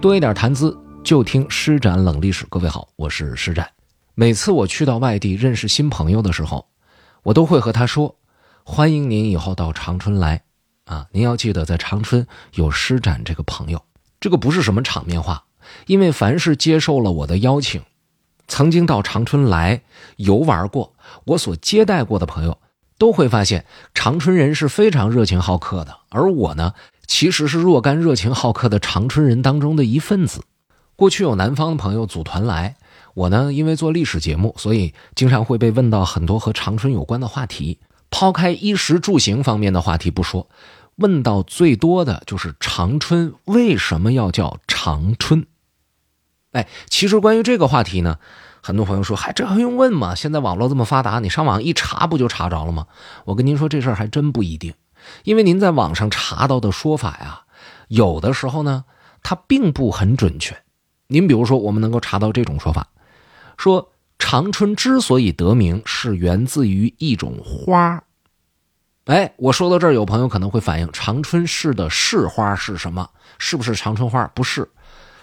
多一点谈资，就听施展冷历史。各位好，我是施展。每次我去到外地认识新朋友的时候，我都会和他说：“欢迎您以后到长春来啊！您要记得在长春有施展这个朋友。”这个不是什么场面话，因为凡是接受了我的邀请，曾经到长春来游玩过，我所接待过的朋友，都会发现长春人是非常热情好客的。而我呢？其实是若干热情好客的长春人当中的一份子。过去有南方的朋友组团来，我呢因为做历史节目，所以经常会被问到很多和长春有关的话题。抛开衣食住行方面的话题不说，问到最多的就是长春为什么要叫长春？哎，其实关于这个话题呢，很多朋友说，还这还用问吗？现在网络这么发达，你上网一查不就查着了吗？我跟您说，这事儿还真不一定。因为您在网上查到的说法呀，有的时候呢，它并不很准确。您比如说，我们能够查到这种说法，说长春之所以得名，是源自于一种花。哎，我说到这儿，有朋友可能会反映，长春市的市花是什么？是不是长春花？不是。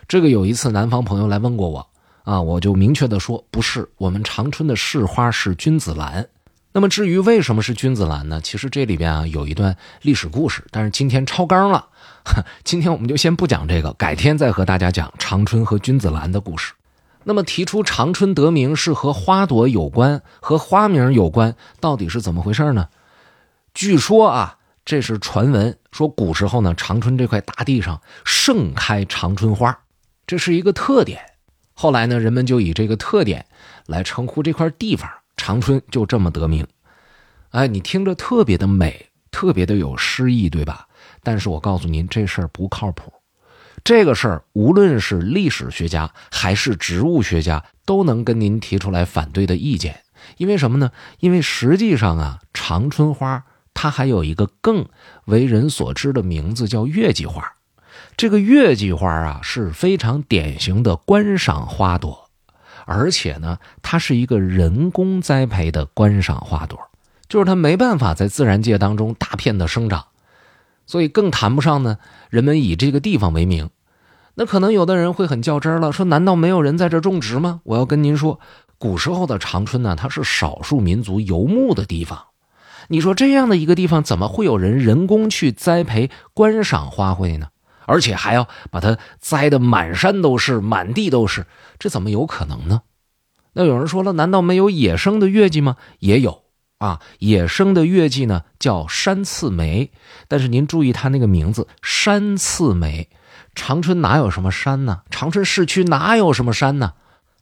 这个有一次南方朋友来问过我，啊，我就明确的说，不是。我们长春的市花是君子兰。那么至于为什么是君子兰呢？其实这里边啊有一段历史故事，但是今天超纲了，今天我们就先不讲这个，改天再和大家讲长春和君子兰的故事。那么提出长春得名是和花朵有关，和花名有关，到底是怎么回事呢？据说啊，这是传闻，说古时候呢，长春这块大地上盛开长春花，这是一个特点。后来呢，人们就以这个特点来称呼这块地方。长春就这么得名，哎，你听着特别的美，特别的有诗意，对吧？但是我告诉您，这事儿不靠谱。这个事儿，无论是历史学家还是植物学家，都能跟您提出来反对的意见。因为什么呢？因为实际上啊，长春花它还有一个更为人所知的名字，叫月季花。这个月季花啊，是非常典型的观赏花朵。而且呢，它是一个人工栽培的观赏花朵，就是它没办法在自然界当中大片的生长，所以更谈不上呢。人们以这个地方为名，那可能有的人会很较真了，说难道没有人在这种植吗？我要跟您说，古时候的长春呢，它是少数民族游牧的地方，你说这样的一个地方，怎么会有人人工去栽培观赏花卉呢？而且还要把它栽得满山都是，满地都是，这怎么有可能呢？那有人说了，难道没有野生的月季吗？也有啊，野生的月季呢叫山刺梅，但是您注意它那个名字，山刺梅。长春哪有什么山呢？长春市区哪有什么山呢？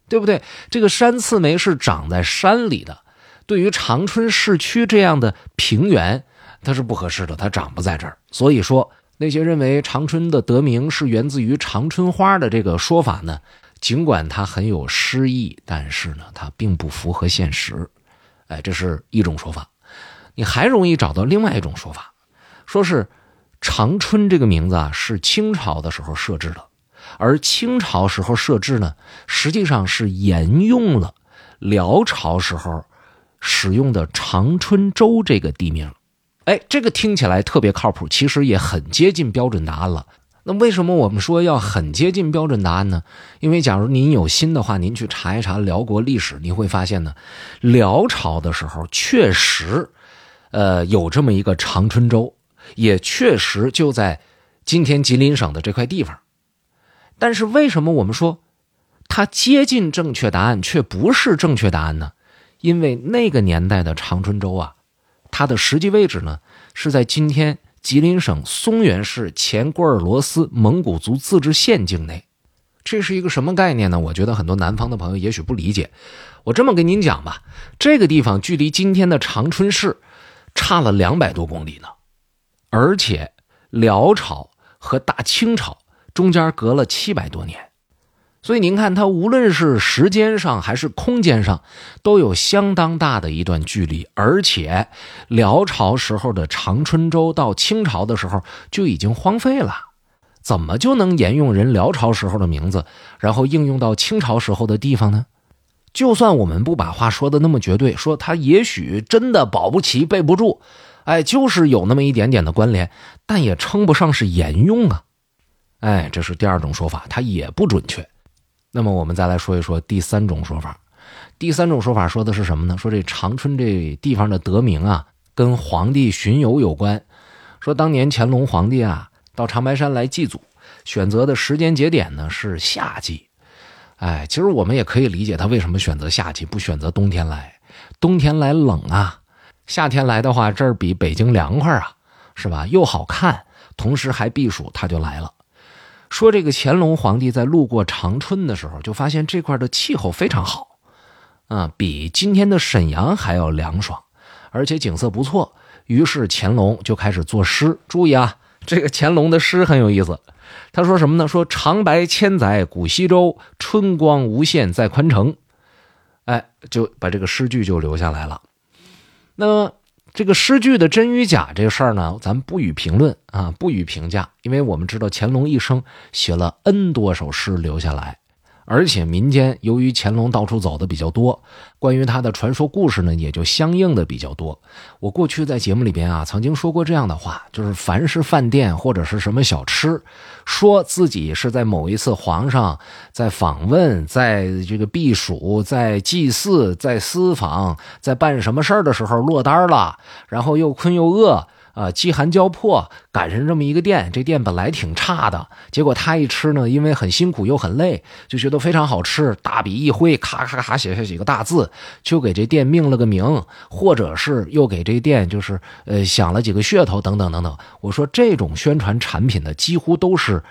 对不对？这个山刺梅是长在山里的，对于长春市区这样的平原，它是不合适的，它长不在这儿。所以说。那些认为长春的得名是源自于长春花的这个说法呢，尽管它很有诗意，但是呢，它并不符合现实。哎，这是一种说法。你还容易找到另外一种说法，说是长春这个名字啊是清朝的时候设置的，而清朝时候设置呢，实际上是沿用了辽朝时候使用的长春州这个地名。哎，这个听起来特别靠谱，其实也很接近标准答案了。那为什么我们说要很接近标准答案呢？因为假如您有心的话，您去查一查辽国历史，你会发现呢，辽朝的时候确实，呃，有这么一个长春州，也确实就在今天吉林省的这块地方。但是为什么我们说它接近正确答案，却不是正确答案呢？因为那个年代的长春州啊。它的实际位置呢，是在今天吉林省松原市前郭尔罗斯蒙古族自治县境内。这是一个什么概念呢？我觉得很多南方的朋友也许不理解。我这么跟您讲吧，这个地方距离今天的长春市差了两百多公里呢，而且辽朝和大清朝中间隔了七百多年。所以您看，它无论是时间上还是空间上，都有相当大的一段距离。而且，辽朝时候的长春州到清朝的时候就已经荒废了，怎么就能沿用人辽朝时候的名字，然后应用到清朝时候的地方呢？就算我们不把话说的那么绝对，说它也许真的保不齐背不住，哎，就是有那么一点点的关联，但也称不上是沿用啊。哎，这是第二种说法，它也不准确。那么我们再来说一说第三种说法。第三种说法说的是什么呢？说这长春这地方的得名啊，跟皇帝巡游有关。说当年乾隆皇帝啊，到长白山来祭祖，选择的时间节点呢是夏季。哎，其实我们也可以理解他为什么选择夏季，不选择冬天来。冬天来冷啊，夏天来的话，这儿比北京凉快啊，是吧？又好看，同时还避暑，他就来了。说这个乾隆皇帝在路过长春的时候，就发现这块的气候非常好，啊，比今天的沈阳还要凉爽，而且景色不错。于是乾隆就开始作诗。注意啊，这个乾隆的诗很有意思。他说什么呢？说长白千载古西州，春光无限在宽城。哎，就把这个诗句就留下来了。那么。这个诗句的真与假这事儿呢，咱不予评论啊，不予评价，因为我们知道乾隆一生写了 N 多首诗留下来。而且民间由于乾隆到处走的比较多，关于他的传说故事呢，也就相应的比较多。我过去在节目里边啊，曾经说过这样的话，就是凡是饭店或者是什么小吃，说自己是在某一次皇上在访问、在这个避暑、在祭祀、在私访、在办什么事儿的时候落单了，然后又困又饿。啊，饥寒交迫，赶上这么一个店，这店本来挺差的，结果他一吃呢，因为很辛苦又很累，就觉得非常好吃，大笔一挥，咔咔咔写下几个大字，就给这店命了个名，或者是又给这店就是呃想了几个噱头等等等等。我说这种宣传产品的几乎都是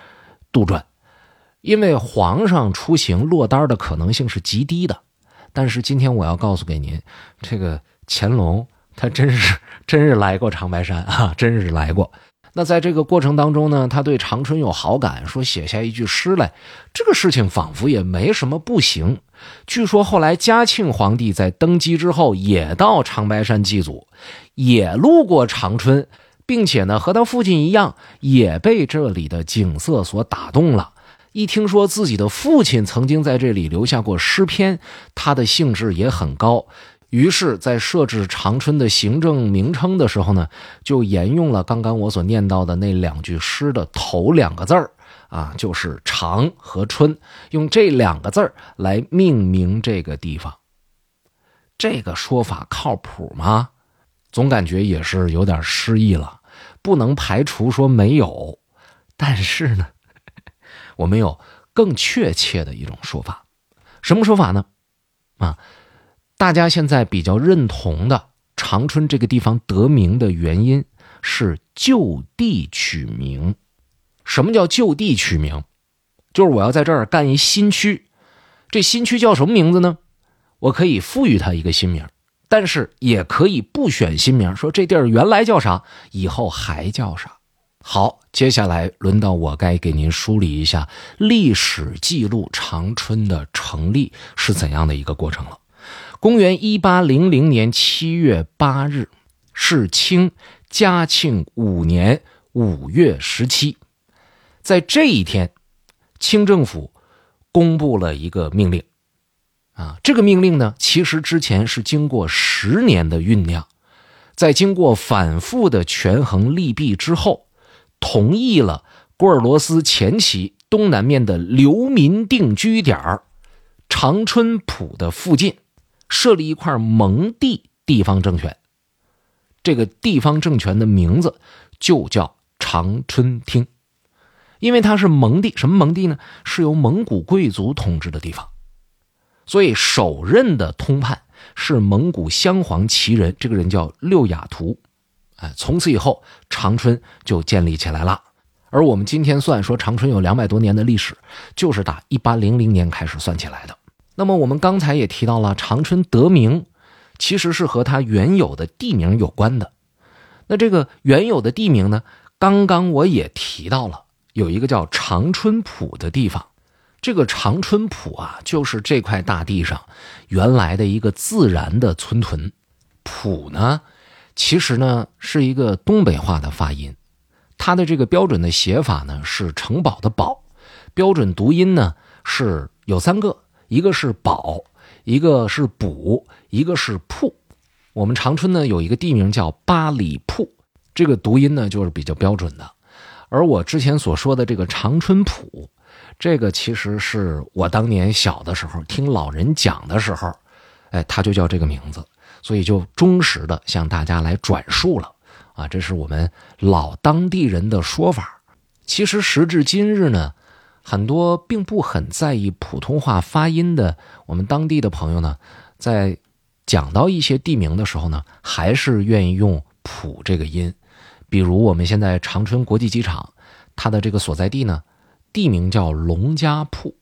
杜撰，因为皇上出行落单的可能性是极低的。但是今天我要告诉给您，这个乾隆。他真是真是来过长白山啊，真是来过。那在这个过程当中呢，他对长春有好感，说写下一句诗来。这个事情仿佛也没什么不行。据说后来嘉庆皇帝在登基之后，也到长白山祭祖，也路过长春，并且呢和他父亲一样，也被这里的景色所打动了。一听说自己的父亲曾经在这里留下过诗篇，他的兴致也很高。于是，在设置长春的行政名称的时候呢，就沿用了刚刚我所念到的那两句诗的头两个字儿啊，就是“长”和“春”，用这两个字儿来命名这个地方。这个说法靠谱吗？总感觉也是有点失意了，不能排除说没有。但是呢，我们有更确切的一种说法，什么说法呢？啊？大家现在比较认同的长春这个地方得名的原因是就地取名。什么叫就地取名？就是我要在这儿干一新区，这新区叫什么名字呢？我可以赋予它一个新名，但是也可以不选新名，说这地儿原来叫啥，以后还叫啥。好，接下来轮到我该给您梳理一下历史记录长春的成立是怎样的一个过程了。公元一八零零年七月八日，是清嘉庆五年五月十七，在这一天，清政府公布了一个命令。啊，这个命令呢，其实之前是经过十年的酝酿，在经过反复的权衡利弊之后，同意了郭尔罗斯前旗东南面的流民定居点长春浦的附近。设立一块蒙地地方政权，这个地方政权的名字就叫长春厅，因为它是蒙地。什么蒙地呢？是由蒙古贵族统治的地方，所以首任的通判是蒙古镶黄旗人，这个人叫六雅图。哎，从此以后，长春就建立起来了。而我们今天算说长春有两百多年的历史，就是打一八零零年开始算起来的。那么我们刚才也提到了，长春得名，其实是和它原有的地名有关的。那这个原有的地名呢，刚刚我也提到了，有一个叫长春浦的地方。这个长春浦啊，就是这块大地上原来的一个自然的村屯。浦呢，其实呢是一个东北话的发音，它的这个标准的写法呢是城堡的堡，标准读音呢是有三个。一个是堡，一个是补，一个是铺。我们长春呢有一个地名叫八里铺，这个读音呢就是比较标准的。而我之前所说的这个长春浦，这个其实是我当年小的时候听老人讲的时候，哎，他就叫这个名字，所以就忠实的向大家来转述了。啊，这是我们老当地人的说法。其实时至今日呢，很多并不很在意普通话发音的我们当地的朋友呢，在讲到一些地名的时候呢，还是愿意用“普”这个音。比如我们现在长春国际机场，它的这个所在地呢，地名叫龙家铺，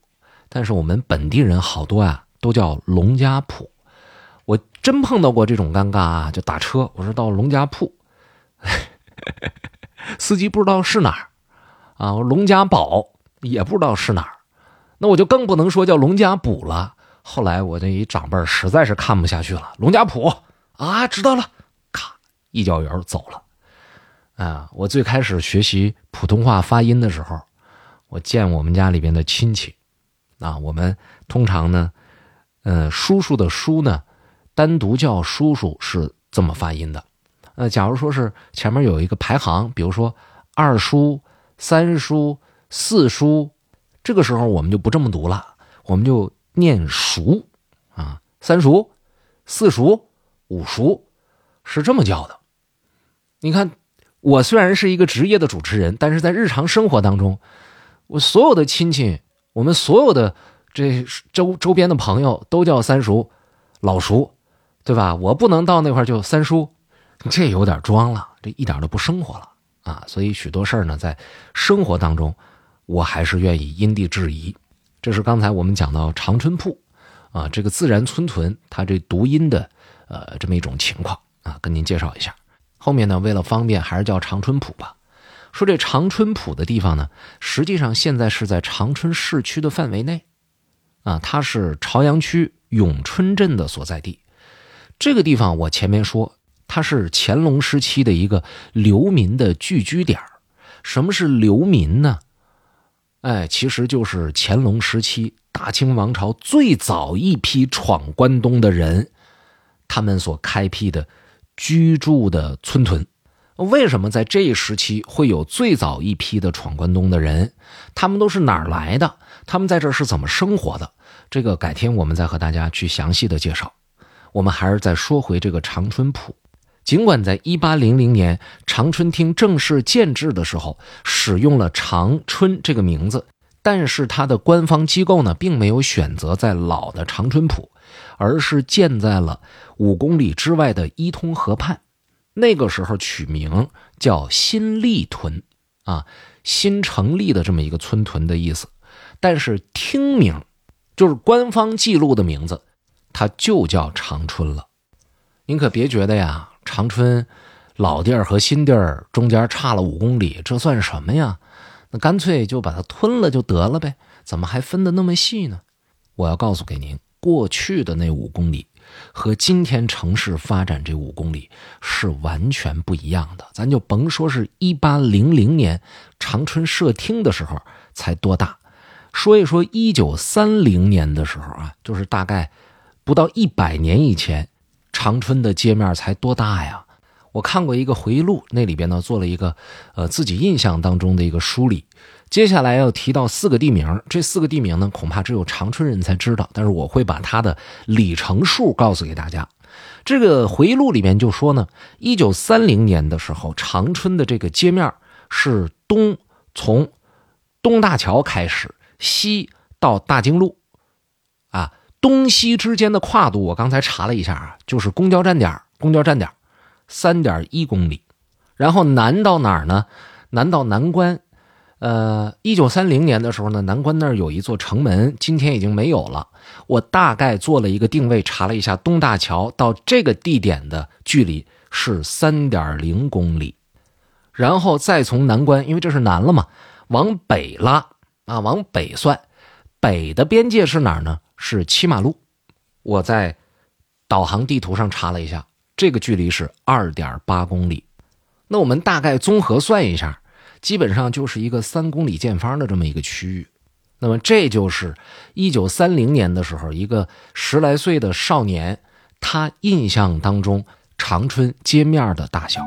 但是我们本地人好多啊，都叫龙家铺。我真碰到过这种尴尬啊，就打车，我说到龙家铺。司机不知道是哪儿啊？龙家堡也不知道是哪儿，那我就更不能说叫龙家堡了。后来我这一长辈实在是看不下去了，龙家堡啊，知道了，咔一脚油走了。啊，我最开始学习普通话发音的时候，我见我们家里边的亲戚，啊，我们通常呢，呃，叔叔的叔呢，单独叫叔叔是这么发音的。呃，假如说是前面有一个排行，比如说二叔、三叔、四叔，这个时候我们就不这么读了，我们就念叔啊，三叔、四叔、五叔，是这么叫的。你看，我虽然是一个职业的主持人，但是在日常生活当中，我所有的亲戚，我们所有的这周周边的朋友都叫三叔、老叔，对吧？我不能到那块就三叔。这有点装了，这一点都不生活了啊！所以许多事儿呢，在生活当中，我还是愿意因地制宜。这是刚才我们讲到长春铺啊，这个自然村屯它这读音的呃这么一种情况啊，跟您介绍一下。后面呢，为了方便，还是叫长春浦吧。说这长春浦的地方呢，实际上现在是在长春市区的范围内啊，它是朝阳区永春镇的所在地。这个地方我前面说。它是乾隆时期的一个流民的聚居点什么是流民呢？哎，其实就是乾隆时期大清王朝最早一批闯关东的人，他们所开辟的居住的村屯。为什么在这一时期会有最早一批的闯关东的人？他们都是哪儿来的？他们在这是怎么生活的？这个改天我们再和大家去详细的介绍。我们还是再说回这个长春浦。尽管在1800年长春厅正式建制的时候使用了长春这个名字，但是它的官方机构呢，并没有选择在老的长春浦，而是建在了五公里之外的伊通河畔。那个时候取名叫新立屯，啊，新成立的这么一个村屯的意思。但是厅名，就是官方记录的名字，它就叫长春了。您可别觉得呀。长春老地儿和新地儿中间差了五公里，这算什么呀？那干脆就把它吞了就得了呗，怎么还分得那么细呢？我要告诉给您，过去的那五公里和今天城市发展这五公里是完全不一样的。咱就甭说是一八零零年长春设厅的时候才多大，说一说一九三零年的时候啊，就是大概不到一百年以前。长春的街面才多大呀？我看过一个回忆录，那里边呢做了一个，呃，自己印象当中的一个梳理。接下来要提到四个地名，这四个地名呢，恐怕只有长春人才知道。但是我会把它的里程数告诉给大家。这个回忆录里面就说呢，一九三零年的时候，长春的这个街面是东从东大桥开始，西到大经路，东西之间的跨度，我刚才查了一下啊，就是公交站点公交站点三点一公里。然后南到哪儿呢？南到南关。呃，一九三零年的时候呢，南关那儿有一座城门，今天已经没有了。我大概做了一个定位，查了一下东大桥到这个地点的距离是三点零公里。然后再从南关，因为这是南了嘛，往北拉啊，往北算，北的边界是哪儿呢？是七马路，我在导航地图上查了一下，这个距离是二点八公里。那我们大概综合算一下，基本上就是一个三公里见方的这么一个区域。那么这就是一九三零年的时候，一个十来岁的少年，他印象当中长春街面的大小。